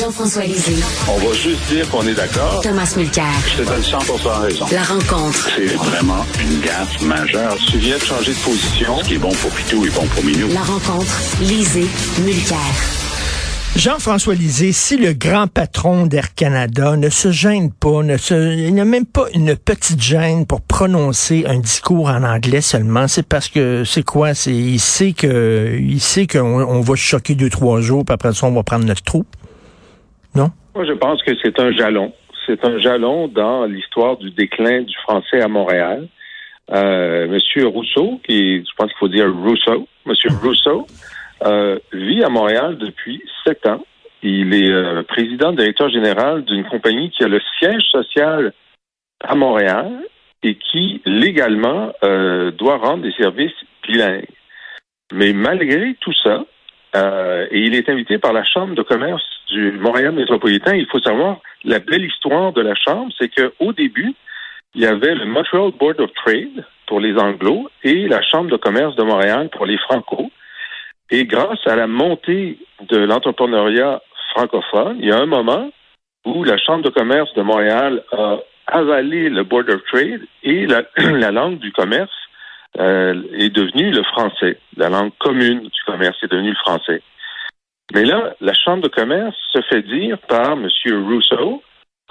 Jean-François Lisée. On va juste dire qu'on est d'accord. Thomas Mulcair. Je te donne 100 raison. La rencontre. C'est vraiment une gaffe majeure. Tu viens de changer de position. Ce qui est bon pour Pitou est bon pour Minou. La rencontre. Lisée. Mulcair. Jean-François Lisée, si le grand patron d'Air Canada ne se gêne pas, ne se, il n'a même pas une petite gêne pour prononcer un discours en anglais seulement, c'est parce que c'est quoi? C'est il sait que il sait qu'on on va choquer deux trois jours, puis après ça on va prendre notre troupe, non? Moi, je pense que c'est un jalon. C'est un jalon dans l'histoire du déclin du français à Montréal. Euh, Monsieur Rousseau, qui, je pense qu'il faut dire Rousseau, Monsieur Rousseau, euh, vit à Montréal depuis sept ans. Il est euh, président directeur général d'une compagnie qui a le siège social à Montréal et qui légalement euh, doit rendre des services bilingues. Mais malgré tout ça, et il est invité par la Chambre de commerce du Montréal métropolitain. Il faut savoir, la belle histoire de la Chambre, c'est qu'au début, il y avait le Montreal Board of Trade pour les Anglos et la Chambre de commerce de Montréal pour les Franco. Et grâce à la montée de l'entrepreneuriat francophone, il y a un moment où la Chambre de commerce de Montréal a avalé le Board of Trade et la, la langue du commerce euh, est devenue le français. La langue commune du commerce est devenue le français. Mais là, la Chambre de commerce se fait dire par M. Rousseau,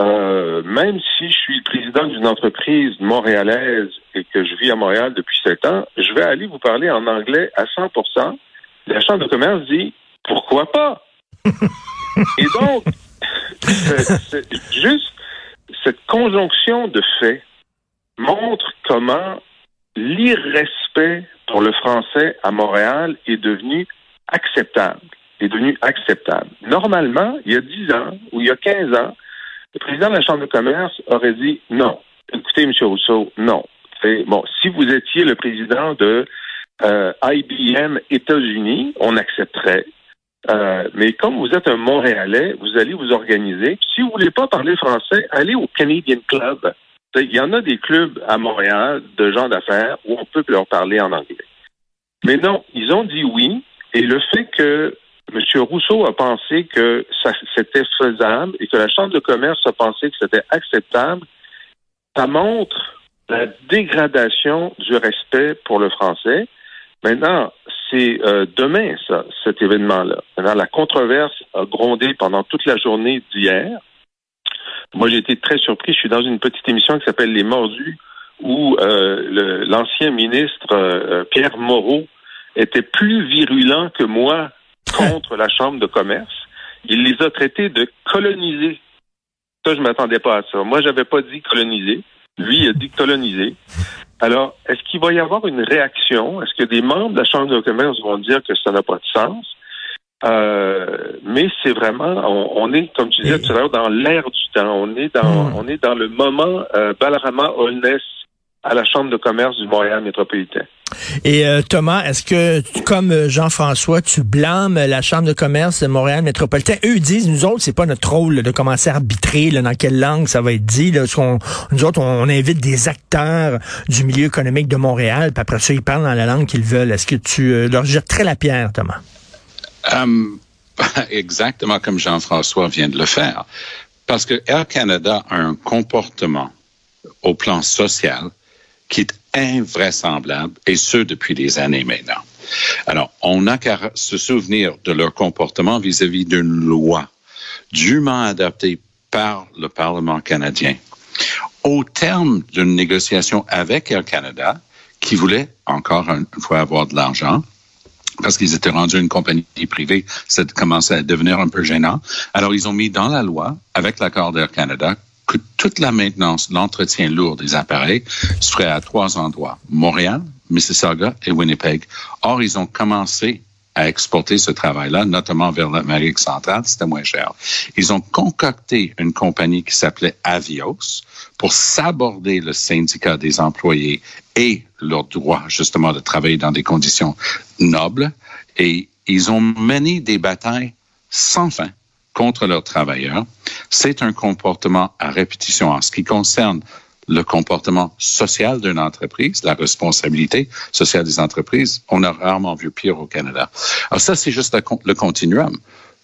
euh, même si je suis le président d'une entreprise montréalaise et que je vis à Montréal depuis sept ans, je vais aller vous parler en anglais à 100% La Chambre de commerce dit, pourquoi pas? et donc, juste cette conjonction de faits montre comment l'irrespect pour le français à Montréal est devenu acceptable. Est devenu acceptable. Normalement, il y a 10 ans ou il y a 15 ans, le président de la Chambre de commerce aurait dit non. Écoutez, M. Rousseau, non. Bon, si vous étiez le président de euh, IBM États-Unis, on accepterait. Euh, mais comme vous êtes un Montréalais, vous allez vous organiser. Si vous voulez pas parler français, allez au Canadian Club. Il y en a des clubs à Montréal de gens d'affaires où on peut leur parler en anglais. Mais non, ils ont dit oui. Et le fait que M. Rousseau a pensé que c'était faisable et que la Chambre de commerce a pensé que c'était acceptable, ça montre la dégradation du respect pour le français. Maintenant, c'est euh, demain, ça, cet événement-là. Maintenant, la controverse a grondé pendant toute la journée d'hier. Moi, j'ai été très surpris. Je suis dans une petite émission qui s'appelle Les Mordus, où euh, l'ancien ministre euh, Pierre Moreau était plus virulent que moi contre la Chambre de commerce. Il les a traités de coloniser. Ça, je m'attendais pas à ça. Moi, j'avais pas dit coloniser. Lui, il a dit coloniser. Alors, est-ce qu'il va y avoir une réaction? Est-ce que des membres de la Chambre de commerce vont dire que ça n'a pas de sens? Euh, mais c'est vraiment, on, est, comme tu disais tout à l'heure, dans l'air du temps. On est dans, hmm. on est dans le moment euh, Balarama Holness à la Chambre de commerce du Montréal métropolitain. Et euh, Thomas, est-ce que, comme Jean-François, tu blâmes la Chambre de commerce de Montréal métropolitain? Eux disent, nous autres, c'est pas notre rôle de commencer à arbitrer dans quelle langue ça va être dit. Là, nous autres, on, invite des acteurs du milieu économique de Montréal, puis après ça, ils parlent dans la langue qu'ils veulent. Est-ce que tu euh, leur jetterais la pierre, Thomas? Um, exactement comme Jean-François vient de le faire. Parce que Air Canada a un comportement au plan social qui est invraisemblable, et ce depuis des années maintenant. Alors, on n'a qu'à se souvenir de leur comportement vis-à-vis d'une loi dûment adaptée par le Parlement canadien. Au terme d'une négociation avec Air Canada, qui voulait encore une fois avoir de l'argent, parce qu'ils étaient rendus une compagnie privée, ça commençait à devenir un peu gênant. Alors, ils ont mis dans la loi, avec l'accord d'Air Canada, que toute la maintenance, l'entretien lourd des appareils serait à trois endroits, Montréal, Mississauga et Winnipeg. Or, ils ont commencé à exporter ce travail-là, notamment vers l'Amérique centrale, c'était moins cher. Ils ont concocté une compagnie qui s'appelait Avios pour s'aborder le syndicat des employés et leur droit justement de travailler dans des conditions nobles. Et ils ont mené des batailles sans fin contre leurs travailleurs. C'est un comportement à répétition en ce qui concerne le comportement social d'une entreprise, la responsabilité sociale des entreprises, on a rarement vu pire au Canada. Alors ça, c'est juste le continuum.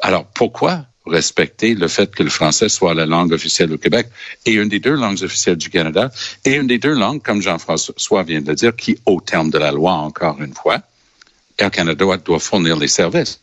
Alors pourquoi respecter le fait que le français soit la langue officielle au Québec et une des deux langues officielles du Canada et une des deux langues, comme Jean-François vient de le dire, qui, au terme de la loi, encore une fois, Air Canada doit fournir les services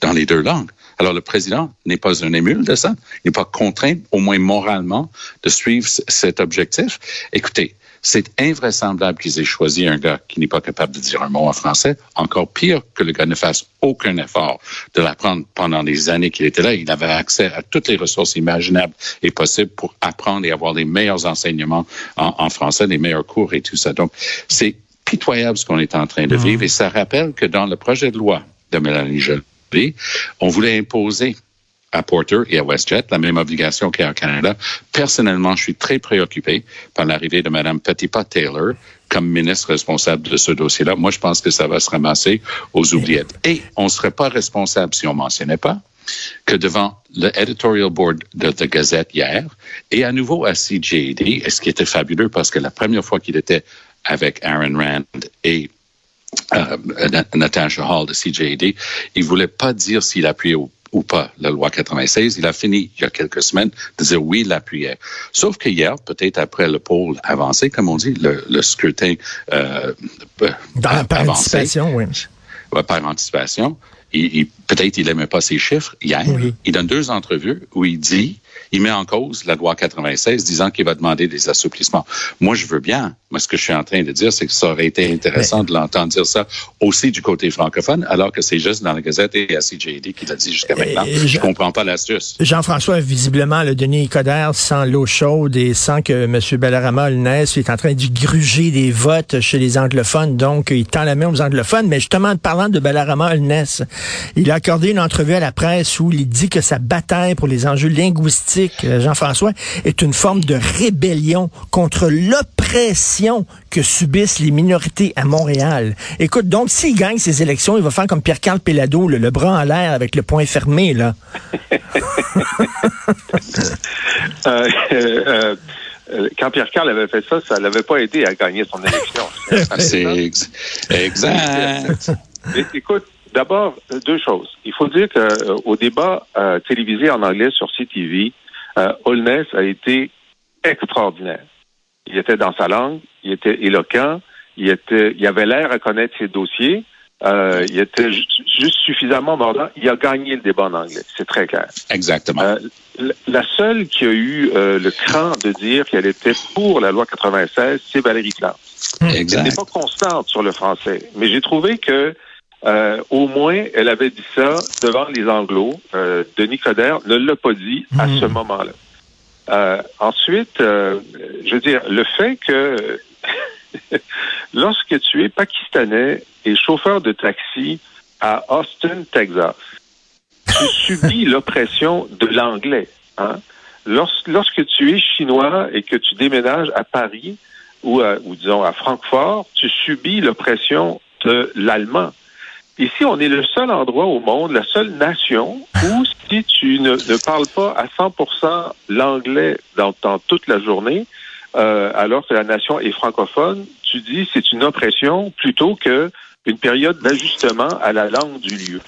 dans les deux langues? Alors, le président n'est pas un émule de ça. Il n'est pas contraint, au moins moralement, de suivre cet objectif. Écoutez, c'est invraisemblable qu'ils aient choisi un gars qui n'est pas capable de dire un mot en français. Encore pire que le gars ne fasse aucun effort de l'apprendre pendant les années qu'il était là. Il avait accès à toutes les ressources imaginables et possibles pour apprendre et avoir les meilleurs enseignements en, en français, les meilleurs cours et tout ça. Donc, c'est pitoyable ce qu'on est en train de vivre et ça rappelle que dans le projet de loi de Mélanie Joly, on voulait imposer à Porter et à WestJet la même obligation qu'à Canada. Personnellement, je suis très préoccupé par l'arrivée de Mme Petitpas-Taylor comme ministre responsable de ce dossier-là. Moi, je pense que ça va se ramasser aux oubliettes. Et on ne serait pas responsable si on mentionnait pas que devant le editorial board de The Gazette hier et à nouveau à CJD, ce qui était fabuleux parce que la première fois qu'il était avec Aaron Rand et euh, Natasha Hall de CJD, il voulait pas dire s'il appuyait ou, ou, pas la loi 96. Il a fini il y a quelques semaines de dire oui, il l'appuyait. Sauf que hier, peut-être après le pôle avancé, comme on dit, le, le scrutin euh, Dans, par anticipation, oui. Ouais, par anticipation. Il, il, peut-être il n'aimait pas ses chiffres hier. Oui. Il donne deux entrevues où il dit il met en cause la loi 96, disant qu'il va demander des assouplissements. Moi, je veux bien. Moi, ce que je suis en train de dire, c'est que ça aurait été intéressant Mais... de l'entendre dire ça aussi du côté francophone, alors que c'est juste dans la Gazette et à CJD qu'il a dit jusqu'à maintenant. Je, je comprends pas l'astuce. Jean-François, visiblement, le Denis Coderre sans l'eau chaude et sans que M. Bellarama le naisse, est en train de gruger des votes chez les anglophones. Donc, il tend la main aux anglophones. Mais justement, parlant de Bellarama Holness, il a accordé une entrevue à la presse où il dit que sa bataille pour les enjeux linguistiques euh, Jean-François, est une forme de rébellion contre l'oppression que subissent les minorités à Montréal. Écoute, donc, s'il gagne ces élections, il va faire comme Pierre-Carl Pellado, le, le, bras en l'air avec le poing fermé, là. euh, euh, quand Pierre Carl avait fait ça, ça l'avait pas aidé à gagner son élection. C'est ex exact. Écoute, d'abord, deux choses. Il faut dire qu'au débat euh, télévisé en anglais sur CTV, euh, Holness a été extraordinaire. Il était dans sa langue, il était éloquent, il était, il avait l'air à connaître ses dossiers, euh, il était juste suffisamment mordant. Il a gagné le débat en anglais, c'est très clair. Exactement. Euh, la seule qui a eu euh, le cran de dire qu'elle était pour la loi 96, c'est Valérie Plante. Exact. Elle n'est pas constante sur le français, mais j'ai trouvé que euh, au moins, elle avait dit ça devant les Anglos. Euh, Denis Coderre ne l'a pas dit à mmh. ce moment-là. Euh, ensuite, euh, je veux dire, le fait que lorsque tu es pakistanais et chauffeur de taxi à Austin, Texas, tu subis l'oppression de l'anglais. Hein? Lorsque, lorsque tu es chinois et que tu déménages à Paris ou, à, ou disons à Francfort, tu subis l'oppression de l'allemand. Ici, on est le seul endroit au monde, la seule nation où si tu ne, ne parles pas à 100% l'anglais dans, dans, toute la journée, euh, alors que la nation est francophone, tu dis c'est une oppression plutôt que une période d'ajustement à la langue du lieu.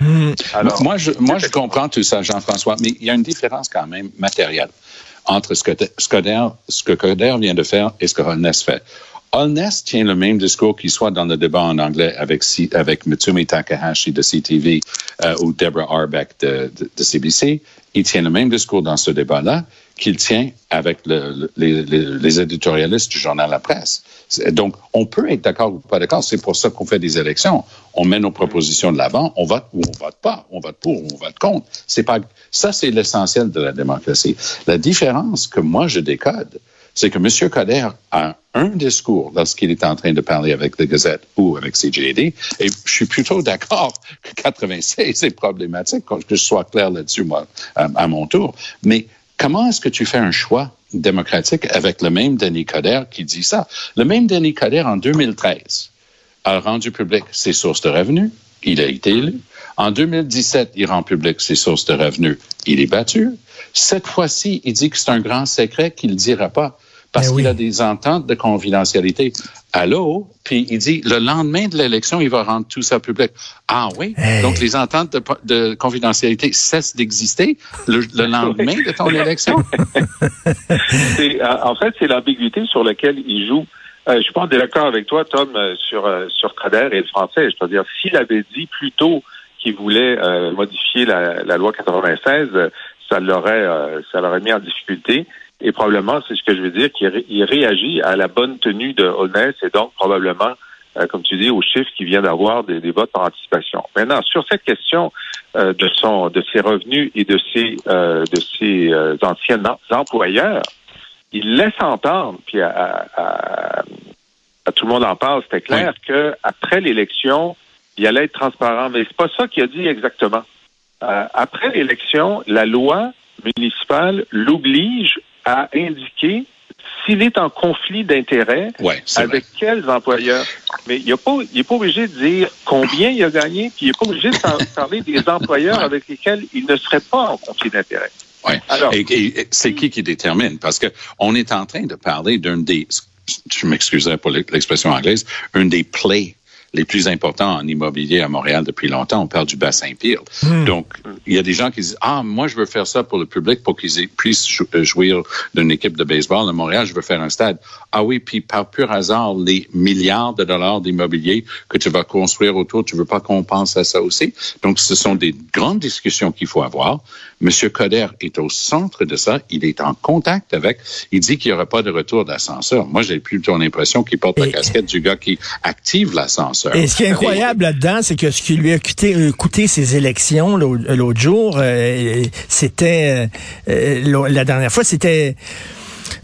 Mmh. Alors, moi, je, moi, je comprends tout ça, Jean-François, mais il y a une différence quand même matérielle entre ce que, ce que, ce que Coder vient de faire et ce que Holness fait. Holness tient le même discours qu'il soit dans le débat en anglais avec, avec Mitsumi Takahashi de CTV euh, ou Deborah Arbeck de, CBC. Il tient le même discours dans ce débat-là qu'il tient avec le, le, les, les, éditorialistes du journal La Presse. Donc, on peut être d'accord ou pas d'accord. C'est pour ça qu'on fait des élections. On met nos propositions de l'avant, on vote ou on vote pas, on vote pour ou on vote contre. C'est pas ça, c'est l'essentiel de la démocratie. La différence que moi je décode, c'est que M. Coder a un discours lorsqu'il est en train de parler avec la Gazette ou avec CJD, et je suis plutôt d'accord que 96 c'est problématique, que je sois clair là-dessus, moi, à, mon tour. Mais comment est-ce que tu fais un choix démocratique avec le même Denis Coderre qui dit ça? Le même Denis Coderre, en 2013, a rendu public ses sources de revenus. Il a été élu. En 2017, il rend public ses sources de revenus. Il est battu. Cette fois-ci, il dit que c'est un grand secret qu'il ne dira pas parce oui. qu'il a des ententes de confidentialité Allô? Puis il dit, le lendemain de l'élection, il va rendre tout ça public. Ah oui? Hey. Donc les ententes de, de confidentialité cessent d'exister le, le lendemain de ton élection? C'est- en fait, c'est l'ambiguïté sur laquelle il joue. Euh, je suis pas d'accord avec toi, Tom, euh, sur euh, sur Kader et le français. Je veux dire, s'il avait dit plus tôt qu'il voulait euh, modifier la, la loi 96, euh, ça l'aurait euh, ça l'aurait mis en difficulté. Et probablement, c'est ce que je veux dire, qu'il ré- il réagit à la bonne tenue de Honest et donc probablement, euh, comme tu dis, au chiffre qu'il vient d'avoir des, des votes par anticipation. Maintenant, sur cette question euh, de son de ses revenus et de ses euh, de ses euh, anciens em- employeurs, il laisse entendre, puis à, à- à- à tout le monde en parle, c'était clair que après l'élection, il allait être transparent, mais c'est pas ça qu'il a dit exactement. Euh, après l'élection, la loi municipale l'oblige à indiquer s'il est en conflit d'intérêts Ouais, c'est vrai. avec quels employeurs. Mais il n'est pas, il est pas obligé de dire combien il a gagné, puis il n'est pas obligé de par- parler des employeurs avec lesquels il ne serait pas en conflit d'intérêts. Ouais. Alors- et, et- et c'est qui qui détermine? Parce que on est en train de parler d'un des, je m'excuserai pour l'expression anglaise, un des plays les plus importants en immobilier à Montréal depuis longtemps. On parle du bassin Peel. Donc, il y a des gens qui disent, ah, moi, je veux faire ça pour le public pour qu'ils puissent euh, jouir d'une équipe de baseball. À Montréal, je veux faire un stade. Ah oui, puis par pur hasard, les milliards de dollars d'immobilier que tu vas construire autour, tu veux pas qu'on pense à ça aussi? Donc, ce sont des grandes discussions qu'il faut avoir. Monsieur Coder est au centre de ça. Il est en contact avec. Il dit qu'il n'y aura pas de retour d'ascenseur. Moi, j'ai plutôt l'impression qu'il porte la Et- casquette du gars qui active l'ascenseur. Et ce qui est incroyable là-dedans, c'est que ce qui lui a coûté, euh, coûté ses élections l'au- l'autre jour, euh, c'était euh, euh, la dernière fois, c'était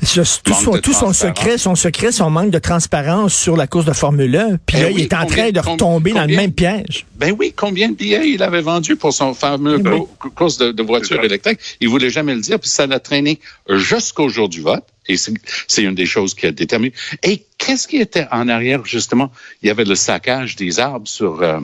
ce- tout, son, tout son secret, son secret, son manque de transparence sur la course de Formule 1. Puis Eh là, oui, il est en combien- train de retomber dans le même piège. Ben oui, combien de billets il avait vendu pour son fameux Oui. course de, de voiture électrique? Il voulait jamais le dire, puis ça l'a traîné jusqu'au jour du vote. Et c'est une des choses qui a déterminé. Et qu'est-ce qui était en arrière, justement? Il y avait le saccage des arbres sur euh,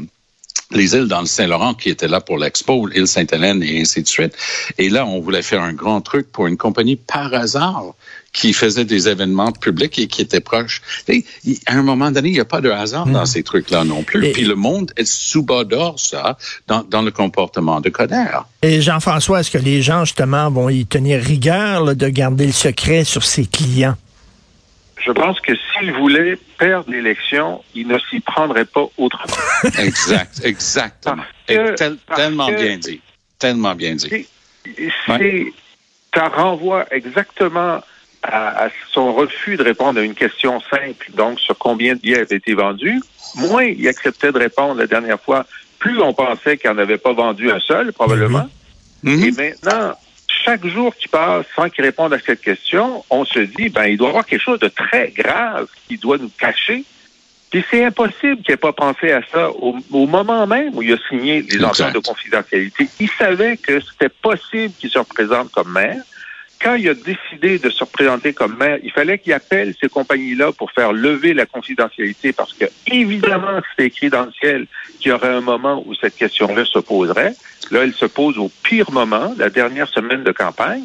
les îles dans le Saint-Laurent qui étaient là pour l'expo, l'île Sainte-Hélène et ainsi de suite. Et là, on voulait faire un grand truc pour une compagnie par hasard qui faisait des événements publics et qui était proche. Et, il- à un moment donné, il n'y a pas de hasard dans ces trucs-là non plus. Et- Puis le monde est subodore ça dans, dans le comportement de Coder. Et Jean-François, est-ce que les gens, justement, vont y tenir rigueur là, de garder le secret sur ses clients? Je pense que s'il voulait perdre l'élection, il ne s'y prendrait pas autrement. Exact, exactement. Parce que- Et tel- parce tellement que- bien dit. Tellement bien dit. Et C'est, ça renvoie exactement à, à son refus de répondre à une question simple, donc sur combien de billets avaient été vendus. Moins il acceptait de répondre la dernière fois, plus on pensait qu'il n'en avait pas vendu un seul, probablement. Mhm. Et maintenant, chaque jour qui passe sans qu'il réponde à cette question, on se dit, ben, il doit y avoir quelque chose de très grave qu'il doit nous cacher. Puis c'est impossible qu'il n'ait pas pensé à ça au, au moment même où il a signé les ententes de confidentialité. Il savait que c'était possible qu'il se représente comme maire. Quand il a décidé de se représenter comme maire, il fallait qu'il appelle ces compagnies-là pour faire lever la confidentialité parce que, évidemment, c'est écrit dans le ciel qu'il y aurait un moment où cette question-là se poserait. Là, elle se pose au pire moment, la dernière semaine de campagne.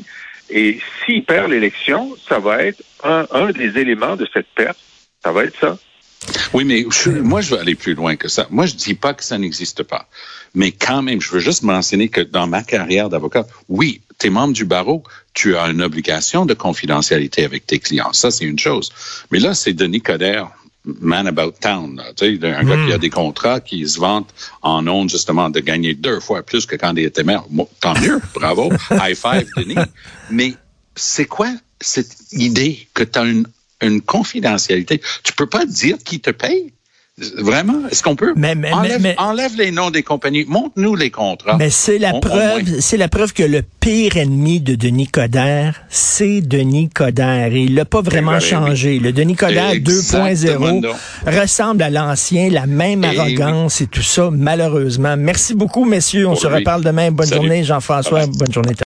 Et s'il perd l'élection, ça va être un, des éléments de cette perte. Ça va être ça. Oui, mais moi, je veux aller plus loin que ça. Moi, je dis pas que ça n'existe pas. Mais quand même, je veux juste mentionner que dans ma carrière d'avocat, oui, tu es membre du barreau, tu as une obligation de confidentialité avec tes clients. Ça, c'est une chose. Mais là, c'est Denis Coderre, man about town. là. Tu sais, un gars qui a des contrats, qui se vante en ondes, justement, de gagner deux fois plus que quand il était maire. Bon, tant mieux, bravo. High five, Denis. Mais c'est quoi cette idée que tu as une, une confidentialité? Tu peux pas dire qui te paye? Vraiment? Est-ce qu'on peut? Mais- mais- enlève, mais- enlève les noms des compagnies. Montre-nous les contrats. Mais c'est la preuve, c'est la preuve que le pire ennemi de Denis Coderre, c'est Denis Coderre. Et il l'a pas vraiment changé. Le Denis Coderre Exactement 2.0 non. ressemble à l'ancien, la même arrogance et tout ça, malheureusement. Merci beaucoup, messieurs. On Pour se lui. reparle demain. Bonne Salut. journée, Jean-François. Bonne journée.